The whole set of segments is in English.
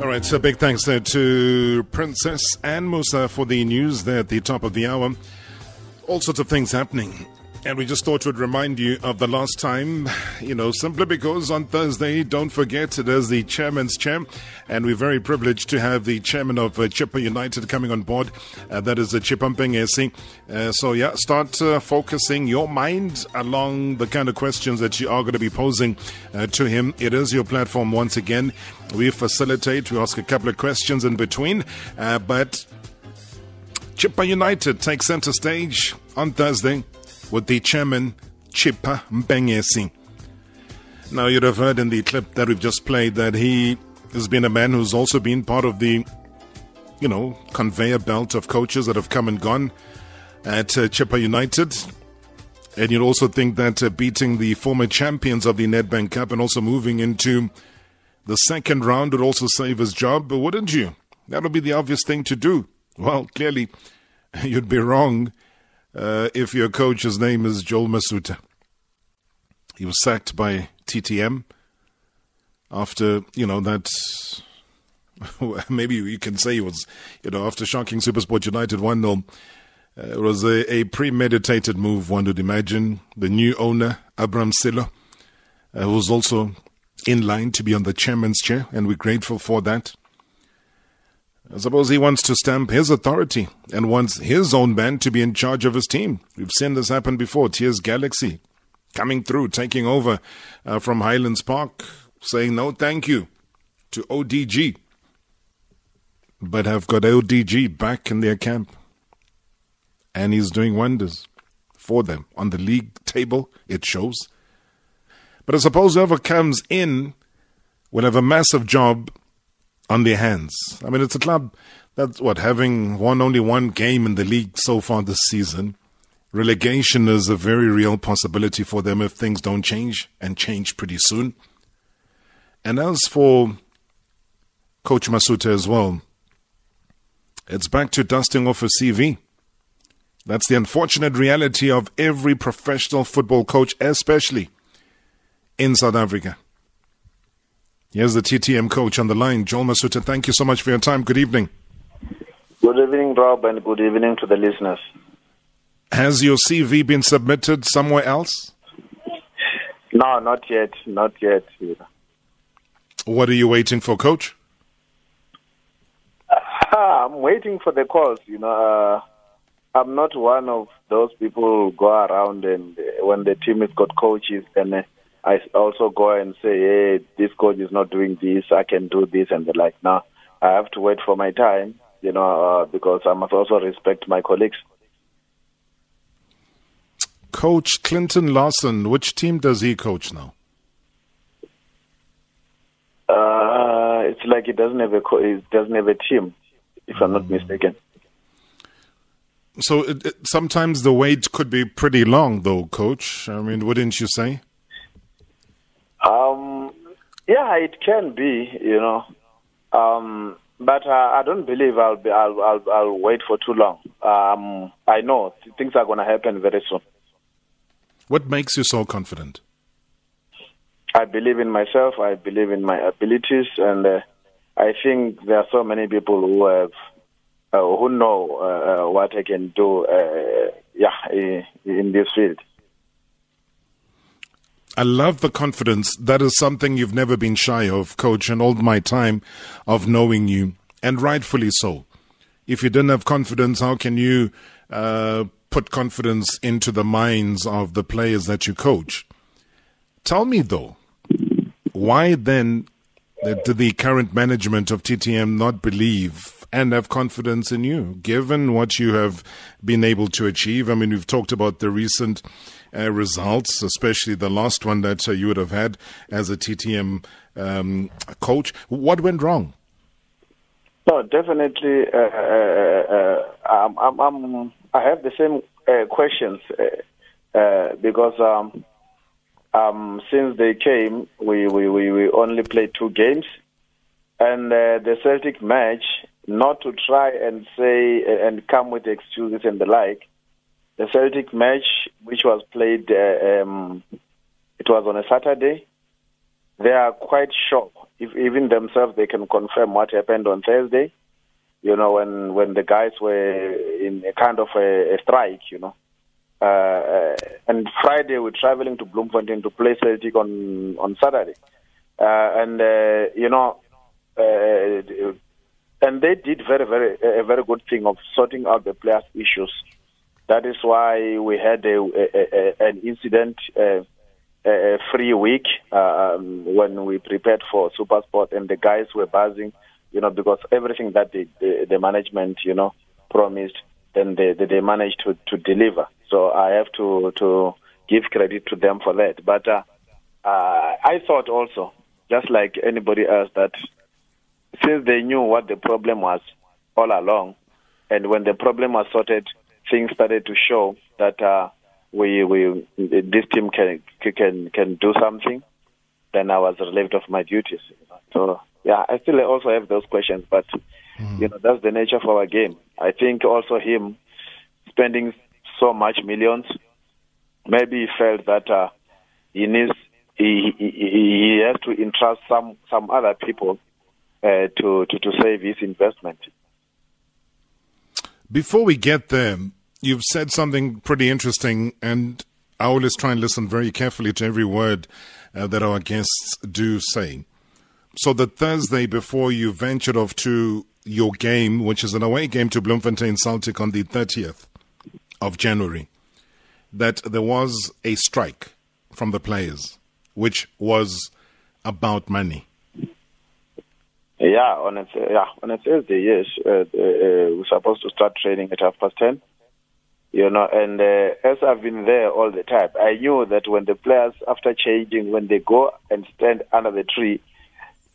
All right, so big thanks there to Princess and Musa for the news there at the top of the hour. All sorts of things happening. And we just thought we'd remind you of the last time, you know, simply because on Thursday, don't forget, it is the chairman's chair. And we're very privileged to have the chairman of uh, United coming on board. Uh, that is the Chippa Mpengesi. Uh, so, yeah, start uh, focusing your mind along the kind of questions that you are going to be posing uh, to him. It is your platform once again. We facilitate, we ask a couple of questions in between. Uh, but Chippa United takes center stage on Thursday with the chairman, Chippa Mpengesi. Now, you'd have heard in the clip that we've just played that he has been a man who's also been part of the, you know, conveyor belt of coaches that have come and gone at uh, United. And you'd also think that uh, beating the former champions of the Nedbank Cup and also moving into the second round would also save his job, but wouldn't you? That would be the obvious thing to do. Well, clearly, you'd be wrong uh, if your coach's name is Joel Masutha. He was sacked by TTM after, you know, that. Maybe you can say it was, you know, after shocking Supersport United 1 0. Uh, it was a, a, premeditated move, one would imagine. The new owner, Abram Sello, uh, was also in line to be on the chairman's chair, and we're grateful for that. I suppose he wants to stamp his authority and wants his own band to be in charge of his team. We've seen this happen before. TS Galaxy coming through, taking over uh, from Highlands Park, saying no thank you to ODG, but have got ODG back in their camp. And he's doing wonders for them. On the league table, it shows. But I suppose whoever comes in will have a massive job on their hands. I mean, it's a club that's what having won only one game in the league so far this season. Relegation is a very real possibility for them if things don't change and change pretty soon. And as for Coach Masutha as well, it's back to dusting off a CV. That's the unfortunate reality of every professional football coach, especially in South Africa. Here's the TTM coach on the line, Joel Masutha. Thank you so much for your time. Good evening. Good evening, Rob, and good evening to the listeners. Has your CV been submitted somewhere else? No, not yet. Not yet. What are you waiting for, coach? I'm waiting for the calls. You know, uh, I'm not one of those people who go around and uh, when the team has got coaches, then uh, I also go and say, hey, this coach is not doing this, I can do this, and the like. Now, I have to wait for my time, you know, uh, because I must also respect my colleagues. Coach Clinton Larsen, which team does he coach now? Uh, it's like he doesn't have a co- he doesn't have a team, if I'm not mistaken. So it, it, sometimes the wait could be pretty long, though, Coach. I mean, wouldn't you say? Um, yeah, it can be, you know, um, but uh, I don't believe I'll be. I'll, I'll, I'll wait for too long. Um, I know things are going to happen very soon. What makes you so confident? I believe in myself. I believe in my abilities, and uh, I think there are so many people who have uh, who know uh, what I can do. Uh, yeah, in this field. I love the confidence. That is something you've never been shy of, coach, in all my time of knowing you, and rightfully so. If you didn't have confidence, how can you uh, put confidence into the minds of the players that you coach? Tell me, though, why then did the current management of TTM not believe and have confidence in you, given what you have been able to achieve? I mean, we've talked about the recent uh, results, especially the last one that uh, you would have had as a TTM um, coach. What went wrong? No, definitely. Uh, uh, uh I'm, I'm, I'm, i have the same uh, questions because um, um, since they came, we, we, we, we only played two games. And the Celtic match, not to try and say and come with excuses and the like, the Celtic match, which was played, uh, um, it was on a Saturday. They are quite sure if even themselves they can confirm what happened on Thursday. You know, when when the guys were in a kind of a, a strike, you know. Uh, uh and Friday we're traveling to Bloemfontein to play Celtic on on Saturday, uh, and uh, you know, uh, and they did very very a very good thing of sorting out the players' issues. That is why we had a, a, a an incident. Uh, a free week um, when we prepared for SuperSport, and the guys were buzzing, you know, because everything that the, the, the management, you know, promised, then they, they, they managed to, to deliver. So I have to to give credit to them for that. But uh, uh, I thought also, just like anybody else, that since they knew what the problem was all along, and when the problem was sorted, things started to show that. Uh, we we this team can can can do something, then I was relieved of my duties. So yeah, I still also have those questions, but mm. you know that's the nature of our game. I think also him spending so much millions, maybe he felt that uh, he needs he, he he has to entrust some some other people uh, to, to to save his investment. Before we get there, you've said something pretty interesting, and I always try and listen very carefully to every word uh, that our guests do say. So the Thursday before you ventured off to your game, which is an away game to Bloemfontein Celtic on the 30th of January, that there was a strike from the players, which was about money. Yeah, on a, yeah, on a Thursday, yes. Uh, uh, we're supposed to start training at half past 10 you know, and uh, as I've been there all the time, I knew that when the players, after changing, when they go and stand under the tree,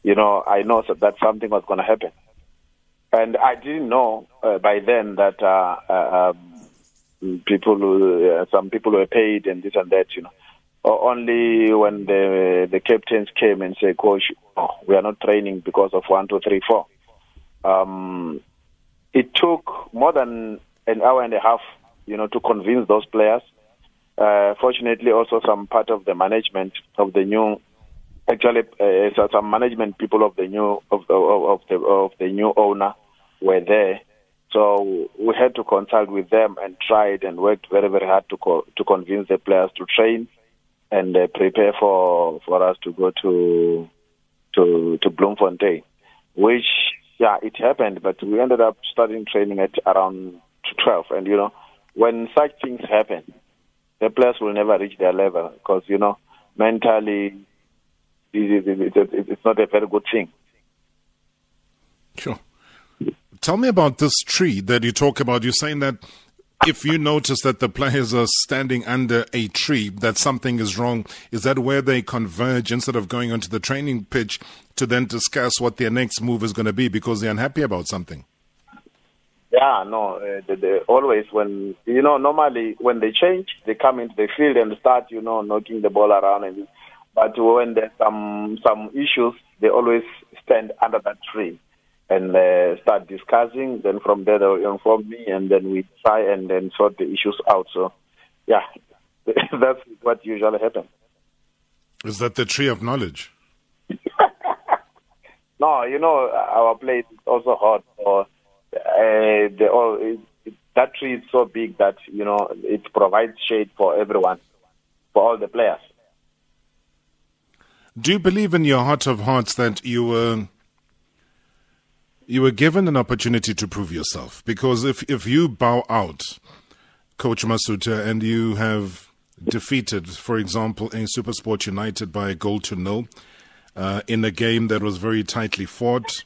you know, I know that something was going to happen. And I didn't know uh, by then that uh, uh, um, people, uh, some people were paid and this and that, you know. only when the the captains came and said, "Coach, oh, we are not training because of one, two, three, four. Um, it took more than an hour and a half you know, to convince those players. Uh, fortunately, also some part of the management of the new, actually, uh, some management people of the new of, of, of the of the new owner were there. So we had to consult with them and tried and worked very very hard to co- to convince the players to train and uh, prepare for for us to go to to to Bloemfontein, which yeah it happened, but we ended up starting training at around twelve, and you know when such things happen, the players will never reach their level because, you know, mentally, it's not a very good thing. Sure. Tell me about this tree that you talk about. You're saying that if you notice that the players are standing under a tree, that something is wrong. Is that where they converge instead of going onto the training pitch to then discuss what their next move is going to be because they're unhappy about something? Yeah, no, uh, they, they always when you know normally when they change, they come into the field and start you know knocking the ball around and. But when there's some some issues, they always stand under that tree and uh, start discussing. Then from there they'll inform me, and then we try and then sort the issues out. So, yeah, that's what usually happens. Is that the tree of knowledge? no, you know our place is also hot. So uh, the, oh, it, that tree is so big that you know it provides shade for everyone, for all the players. Do you believe in your heart of hearts that you were you were given an opportunity to prove yourself? Because if if you bow out, Coach Masutha, and you have defeated, for example, a Supersport United by a goal to nil uh, in a game that was very tightly fought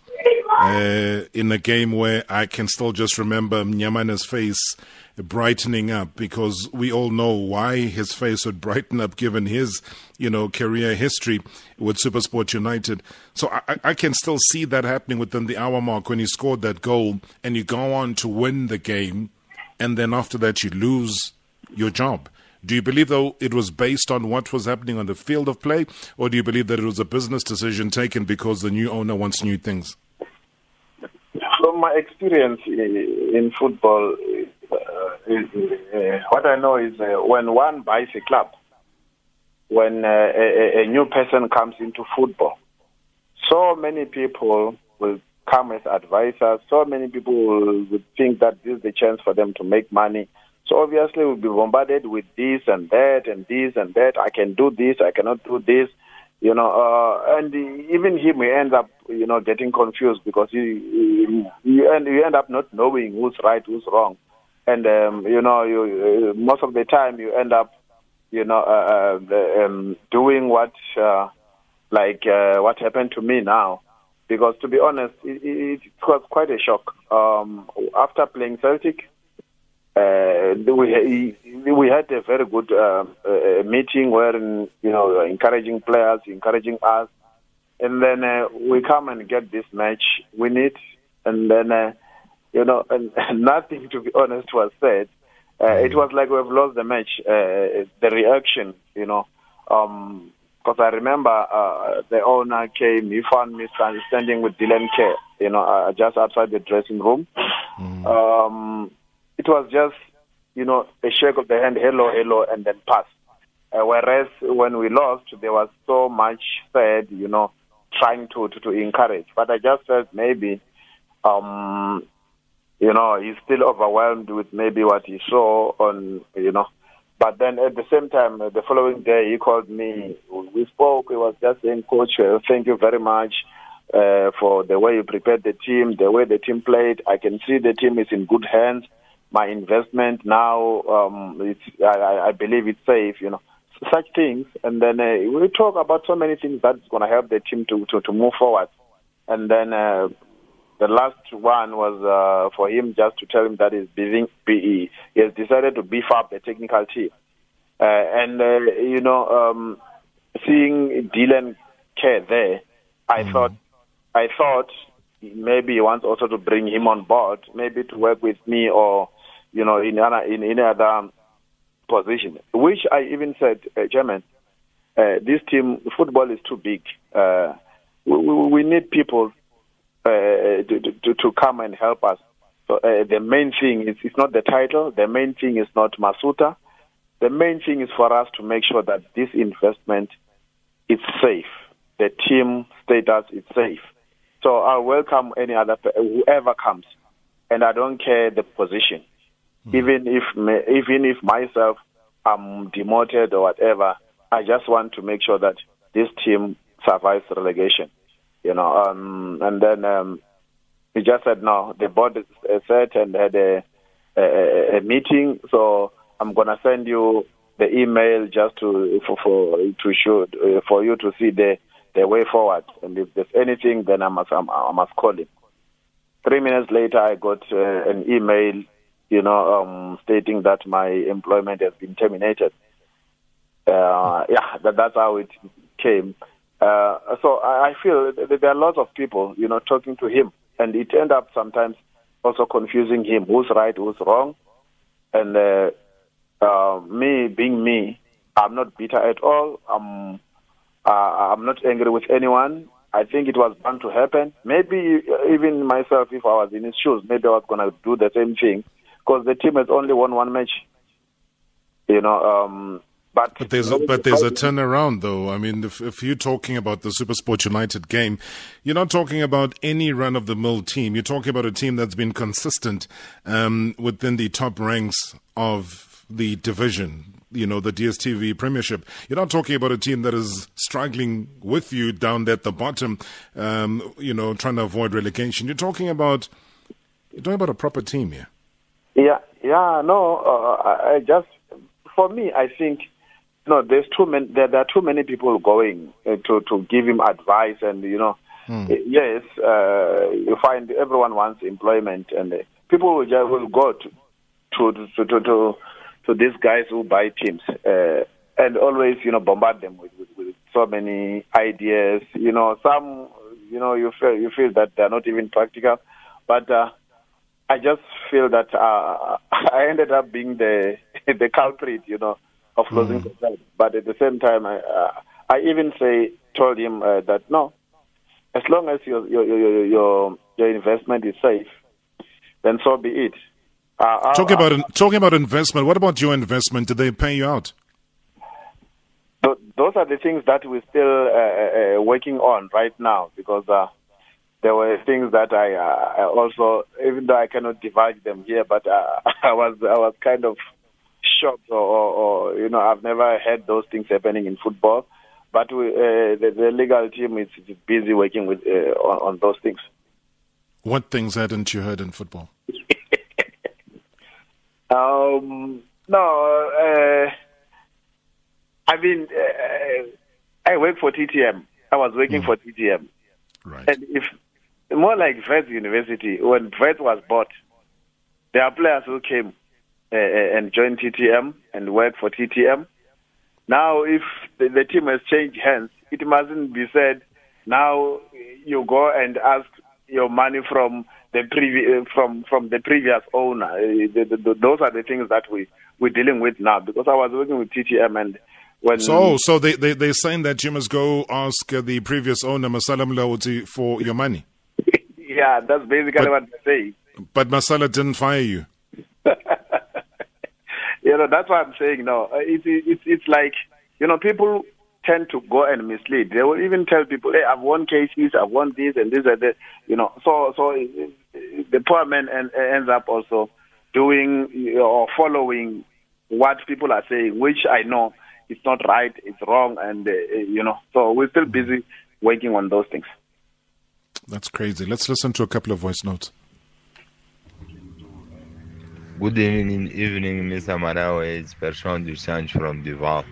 uh, in a game where I can still just remember Nyamana's face brightening up because we all know why his face would brighten up given his, you know, career history with Supersport United. So I, I can still see that happening within the hour mark when he scored that goal and you go on to win the game and then after that you lose your job. Do you believe, though, it was based on what was happening on the field of play, or do you believe that it was a business decision taken because the new owner wants new things? From my experience in football, uh, uh, what I know is uh, when one buys a club, when a, a, new person comes into football, so many people will come as advisors. So many people will think that this is the chance for them to make money. So obviously we'll be bombarded with this and that and this and that. I can do this, I cannot do this. You know, uh, and even him, he ends up, you know, getting confused because you, you, end, you end up not knowing who's right, who's wrong. And, um, you know, you, uh, most of the time you end up, you know, uh, uh, um, doing what, uh, like uh, what happened to me now because to be honest, it, it, was quite a shock. Um, after playing Celtic, uh, we we had a very good uh, uh, meeting where you know encouraging players, encouraging us, and then uh, we come and get this match, win it, and then uh, you know and, nothing to be honest was said. Uh, it was like we've lost the match. Uh, the reaction, you know, um, because I remember uh, the owner came, he found me standing with Dylan Kerr, you know, uh, just outside the dressing room. Mm. Um, it was just, you know, a shake of the hand, hello, hello, and then pass. Uh, whereas when we lost, there was so much said, you know, trying to, to, to encourage. But I just felt maybe, um, you know, he's still overwhelmed with maybe what he saw on, you know, but then at the same time, uh, the following day, he called me. We spoke. He was just saying, Coach, uh, thank you very much uh, for the way you prepared the team, the way the team played. I can see the team is in good hands. My investment now, um, it's, I, I believe it's safe, you know, such things. And then uh, we talk about so many things that's going to help the team to, to, to move forward. And then uh, the last one was uh, for him just to tell him that he's being, he has decided to beef up the technical team. Uh, and, uh, you know, um, seeing Dylan Kerr there, I mm. thought, I thought maybe he wants also to bring him on board, maybe to work with me or, you know, in any, in any other position, which I even said, uh, Chairman, uh, this team, football is too big. Uh, we, we need people uh, to, to, to come and help us. So uh, the main thing is it's not the title. The main thing is not Masutha. The main thing is for us to make sure that this investment is safe. The team status is safe. So I welcome any other whoever comes, and I don't care the position. Mm. Even if even if myself I'm demoted or whatever, I just want to make sure that this team survives relegation you know. Um, and then um, he just said, no, the board is set and had a, a, a meeting, so I'm gonna send you the email just to for, for to show uh, for you to see the the way forward. And if there's anything, then I must I must call him. Three minutes later, I got uh, an email, you know, um, stating that my employment has been terminated. Uh, yeah, that, that's how it came. Uh, so I, feel that there are lots of people, you know, talking to him, and it end up sometimes also confusing him who's right, who's wrong. And uh, uh, me being me, I'm not bitter at all. I'm uh, I'm not angry with anyone. I think it was bound to happen. Maybe even myself, if I was in his shoes, maybe I was going to do the same thing because the team has only won one match. You know, um, but, but there's a, but there's a turnaround though. I mean, if, if you're talking about the SuperSport United game, you're not talking about any run of the mill team. You're talking about a team that's been consistent um, within the top ranks of the division. You know, the DSTV Premiership. You're not talking about a team that is struggling with you down at the bottom. Um, you know, trying to avoid relegation. You're talking about you're talking about a proper team here. Yeah, yeah. No, uh, I just for me, I think no, there's too many. There, there, are too many people going uh, to to give him advice, and you know, mm. yes, uh, you find everyone wants employment, and uh, people will just will go to to to to to, to these guys who buy teams, uh, and always you know bombard them with, with, with so many ideas. You know, some you know you feel you feel that they're not even practical, but. Uh, I just feel that uh, I ended up being the the culprit, you know, of losing mm. the job. But at the same time, I, uh, I even say told him uh, that no, as long as your your your your, your investment is safe, then so be it. Uh, talking about talking about investment. What about your investment? Did they pay you out? Th- those are the things that we're still uh, uh, working on right now because uh, there were things that I, I also, even though I cannot divide them here, but uh, I was I was kind of shocked, or, or, or, you know, I've never had those things happening in football. But we, uh, the, the, legal team is, is busy working with uh, on, on, those things. What things hadn't you heard in football? um, no, uh, I mean, uh, I work for TTM. I was working mm. for TTM. Right. And if more like Wits University, when Wits was bought, there are players who came uh, uh and joined TTM and worked for TTM. Now, if the, the, team has changed hands, it mustn't be said, now you go and ask your money from the previ- from from the previous owner. Uh, the, the, those are the things that we we're dealing with now. Because I was working with TTM and when so so they they they're saying that you must go ask the previous owner Masala Mulaudzi for your money. Yeah, that's basically but, what they say. But Masala didn't fire you. you know, that's what I'm saying. No, uh, it's it's it's like you know, people tend to go and mislead. They will even tell people, "Hey, I've won cases, I've won this and this and that." You know, so so the poor man ends up also doing or following what people are saying, which I know is not right, it's wrong, and uh, you know, so we're still busy working on those things. That's crazy. Let's listen to a couple of voice notes. Good evening, evening, Mr. Marawa. It's Bertrand Dusange from Duval.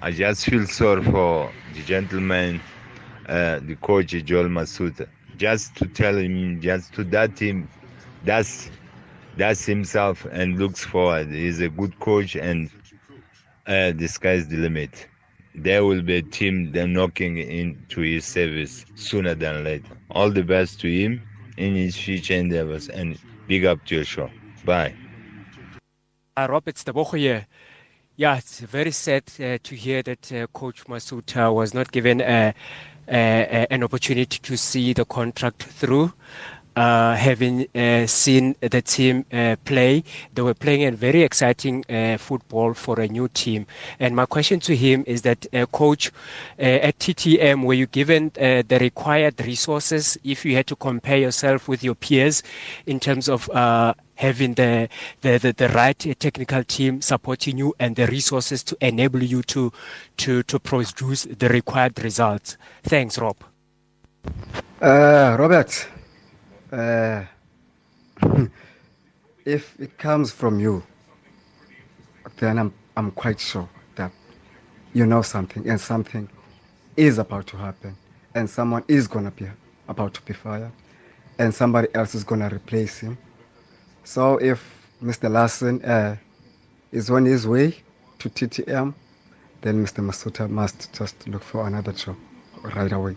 I just feel sorry for the gentleman, uh, the coach Joel Masutha. Just to tell him, just to that him, that's that's himself and looks forward. He's a good coach, and uh, the sky's the limit there will be a team then knocking into his service sooner than later. All the best to him in his future endeavors and big up to your show. Bye. Uh, Robert Stabocho here. Yeah, it's very sad uh, to hear that uh, Coach Masutha was not given an opportunity to see the contract through uh, having uh, seen the team uh, play. They were playing a very exciting uh, football for a new team. And my question to him is that, uh, coach, uh, at TTM, were you given the required resources if you had to compare yourself with your peers in terms of having the, the, the, the, right technical team supporting you and the resources to enable you to, to, to produce the required results? Thanks, Rob. Robert, uh, if it comes from you, then I'm, I'm quite sure that you know something and something is about to happen and someone is going to be about to be fired and somebody else is going to replace him. So if Mr. Larsen uh, is on his way to TTM, then Mr. Masutha must just look for another job right away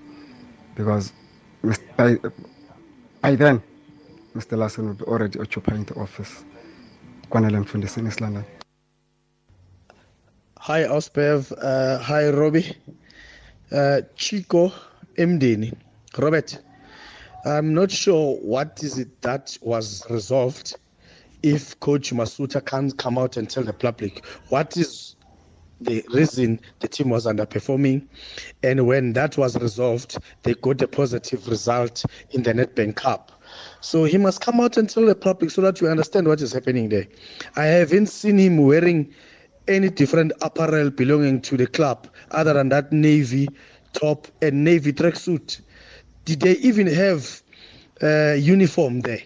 because by, by then, Mr. Larsen will be already occupying the office. Kwanele Mfundisi, East London. Hi, Osbev. Uh, hi, Robbie. Uh, Chico Mdini. Robert, I'm not sure what is it that was resolved if Coach Masutha can't come out and tell the public what is the reason the team was underperforming. And when that was resolved, they got a positive result in the Nedbank Cup. So he must come out and tell the public so that you understand what is happening there. I haven't seen him wearing any different apparel belonging to the club other than that navy top and navy tracksuit. Did they even have a uh, uniform there?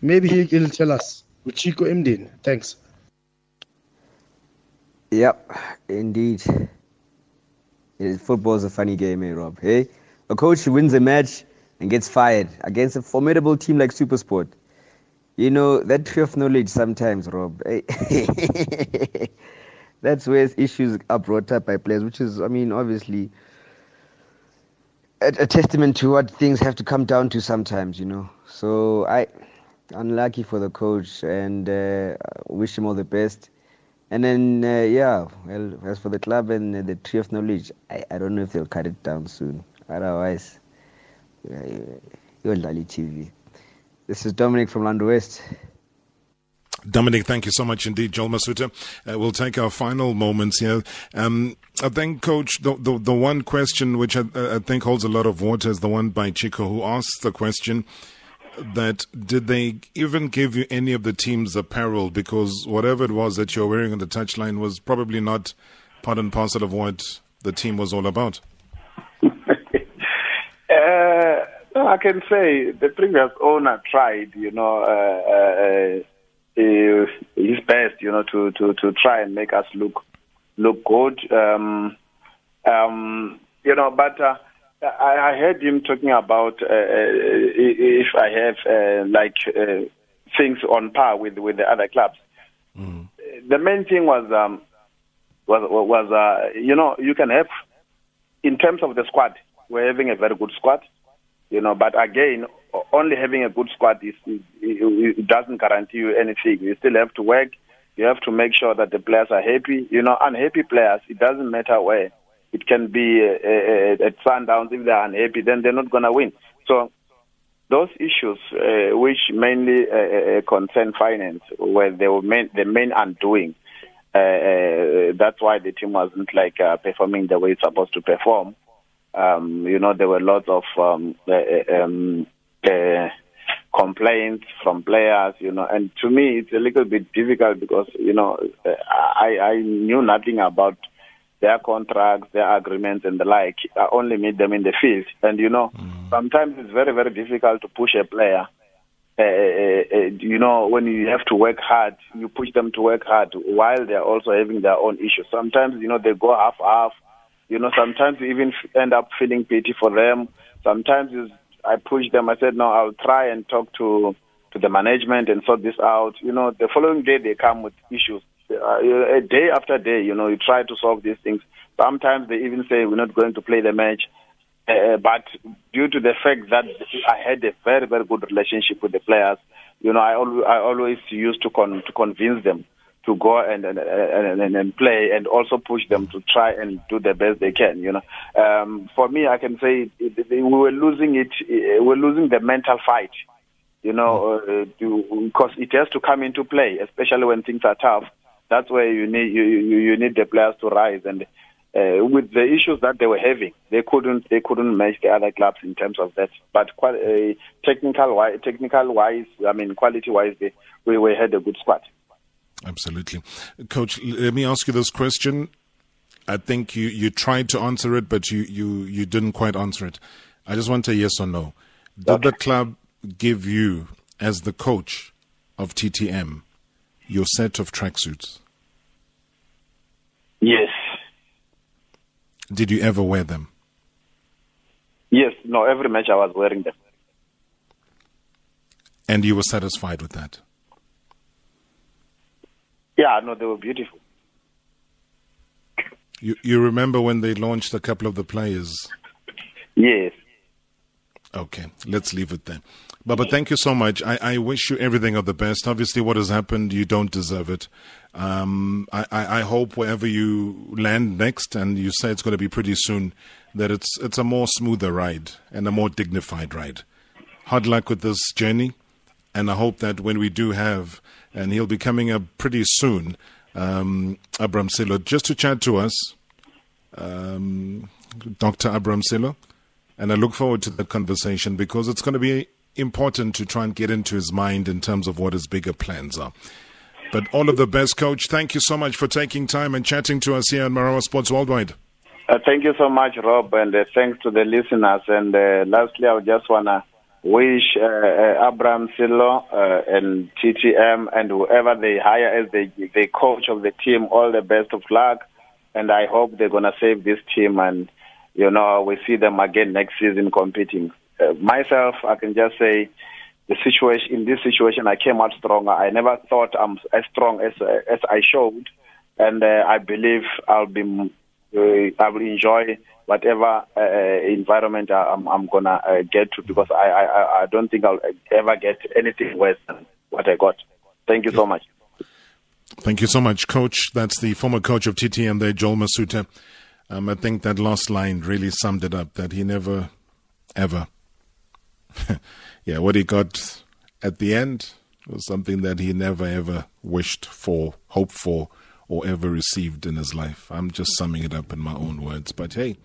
Maybe he'll tell us. Chico Mdin. Thanks. Yep, indeed. Football is a funny game, eh, Rob? Hey, a coach wins a match and gets fired against a formidable team like Supersport. You know that tree of knowledge sometimes, Rob. Hey. That's where issues are brought up by players, which is, I mean, obviously a, a testament to what things have to come down to sometimes, you know. So I, unlucky for the coach, and uh, wish him all the best. And then, uh, yeah, well, as for the club and uh, the tree of knowledge, I, I don't know if they'll cut it down soon. Otherwise, you'll uh, TV. This is Dominic from Land West. Dominic, thank you so much indeed. Joel Masutha. Uh, we'll take our final moments here. Um, I think, Coach, the, the, the one question which I, I, think holds a lot of water is the one by Chico, who asks the question that did they even give you any of the team's apparel? Because whatever it was that you're wearing on the touchline was probably not part and parcel of what the team was all about. uh, I can say the previous owner tried, you know. Uh, uh uh, his best, you know, to, to, to try and make us look look good. Um, um, you know, but uh, I, I heard him talking about uh, uh if I have uh, like uh, things on par with with the other clubs. Mm. The main thing was um, was was uh, you know you can have in terms of the squad, we're having a very good squad, you know, but again only having a good squad is, is, it doesn't guarantee you anything. You still have to work. You have to make sure that the players are happy. You know, unhappy players, it doesn't matter where. It can be uh, uh, at Sundowns. If they're unhappy, then they're not going to win. So those issues, uh, which mainly uh, uh concern finance, were the main, the main undoing. Uh, uh, that's why the team wasn't like performing the way it's supposed to perform. Um, you know, there were lots of um, um, complaints from players, you know, and to me it's a little bit difficult because, you know, I, I knew nothing about their contracts, their agreements and the like. I only meet them in the field. And, you know, mm. sometimes it's very, very difficult to push a player. Uh, uh, uh, you know, when you have to work hard, you push them to work hard while they're also having their own issues. Sometimes, you know, they go half half. You know, sometimes you even end up feeling pity for them. Sometimes I pushed them. I said, no, I'll try and talk to to the management and sort this out. You know, the following day they come with issues. Uh, a day after day, you know, you try to solve these things. Sometimes they even say we're not going to play the match. Uh, but due to the fact that I had a very, very good relationship with the players, you know, I always, I always used to con- to convince them to go and and, and and play and also push them to try and do the best they can. You know, um, for me, I can say we were losing it. Uh, we're losing the mental fight. You know, uh, because it has to come into play, especially when things are tough. That's where you need you you, you need the players to rise and. Uh, with the issues that they were having, they couldn't they couldn't match the other clubs in terms of that. But uh, technical wise, technical wise, I mean quality wise, they, we, we had a good squad. Absolutely. Coach, let me ask you this question. I think you, you tried to answer it, but you, you, you didn't quite answer it. I just want a yes or no. Did okay. the club give you, as the coach of TTM, your set of tracksuits? Yes. Did you ever wear them? Yes. No, every match I was wearing them. And you were satisfied with that? Yeah, no, they were beautiful. You you remember when they launched a couple of the players? Yes. Okay, let's leave it there. Baba, thank you so much. I, I wish you everything of the best. Obviously, what has happened, you don't deserve it. Um, I, I, I hope wherever you land next, and you say it's going to be pretty soon, that it's it's a more smoother ride and a more dignified ride. Hard luck with this journey, and I hope that when we do have and he'll be coming up pretty soon. Um, Abram Sello, just to chat to us, um, Dr. Abram Sello, and I look forward to that conversation because it's going to be important to try and get into his mind in terms of what his bigger plans are. But all of the best, Coach. Thank you so much for taking time and chatting to us here on Marawa Sports Worldwide. Uh, thank you so much, Rob, and uh, thanks to the listeners. And uh, lastly, I just want to wish uh, uh, Abraham Sello uh, and TTM and whoever they hire as the, the coach of the team all the best of luck. And I hope they're going to save this team and, you know, we see them again next season competing. Uh, myself, I can just say the situation, in this situation, I came out stronger. I never thought I'm as strong as, as I showed. And uh, I believe I'll be, uh, I will enjoy whatever uh, environment I'm, I'm gonna uh, get to because I, I I don't think I'll ever get anything worse than what I got. Thank you so much. Thank you so much, Coach. That's the former coach of TTM there, Joel Masutha. Um, I think that last line really summed it up. That he never, ever, yeah, what he got at the end, was something that he never ever wished for, hoped for, or ever received in his life. I'm just summing it up in my own words. But hey,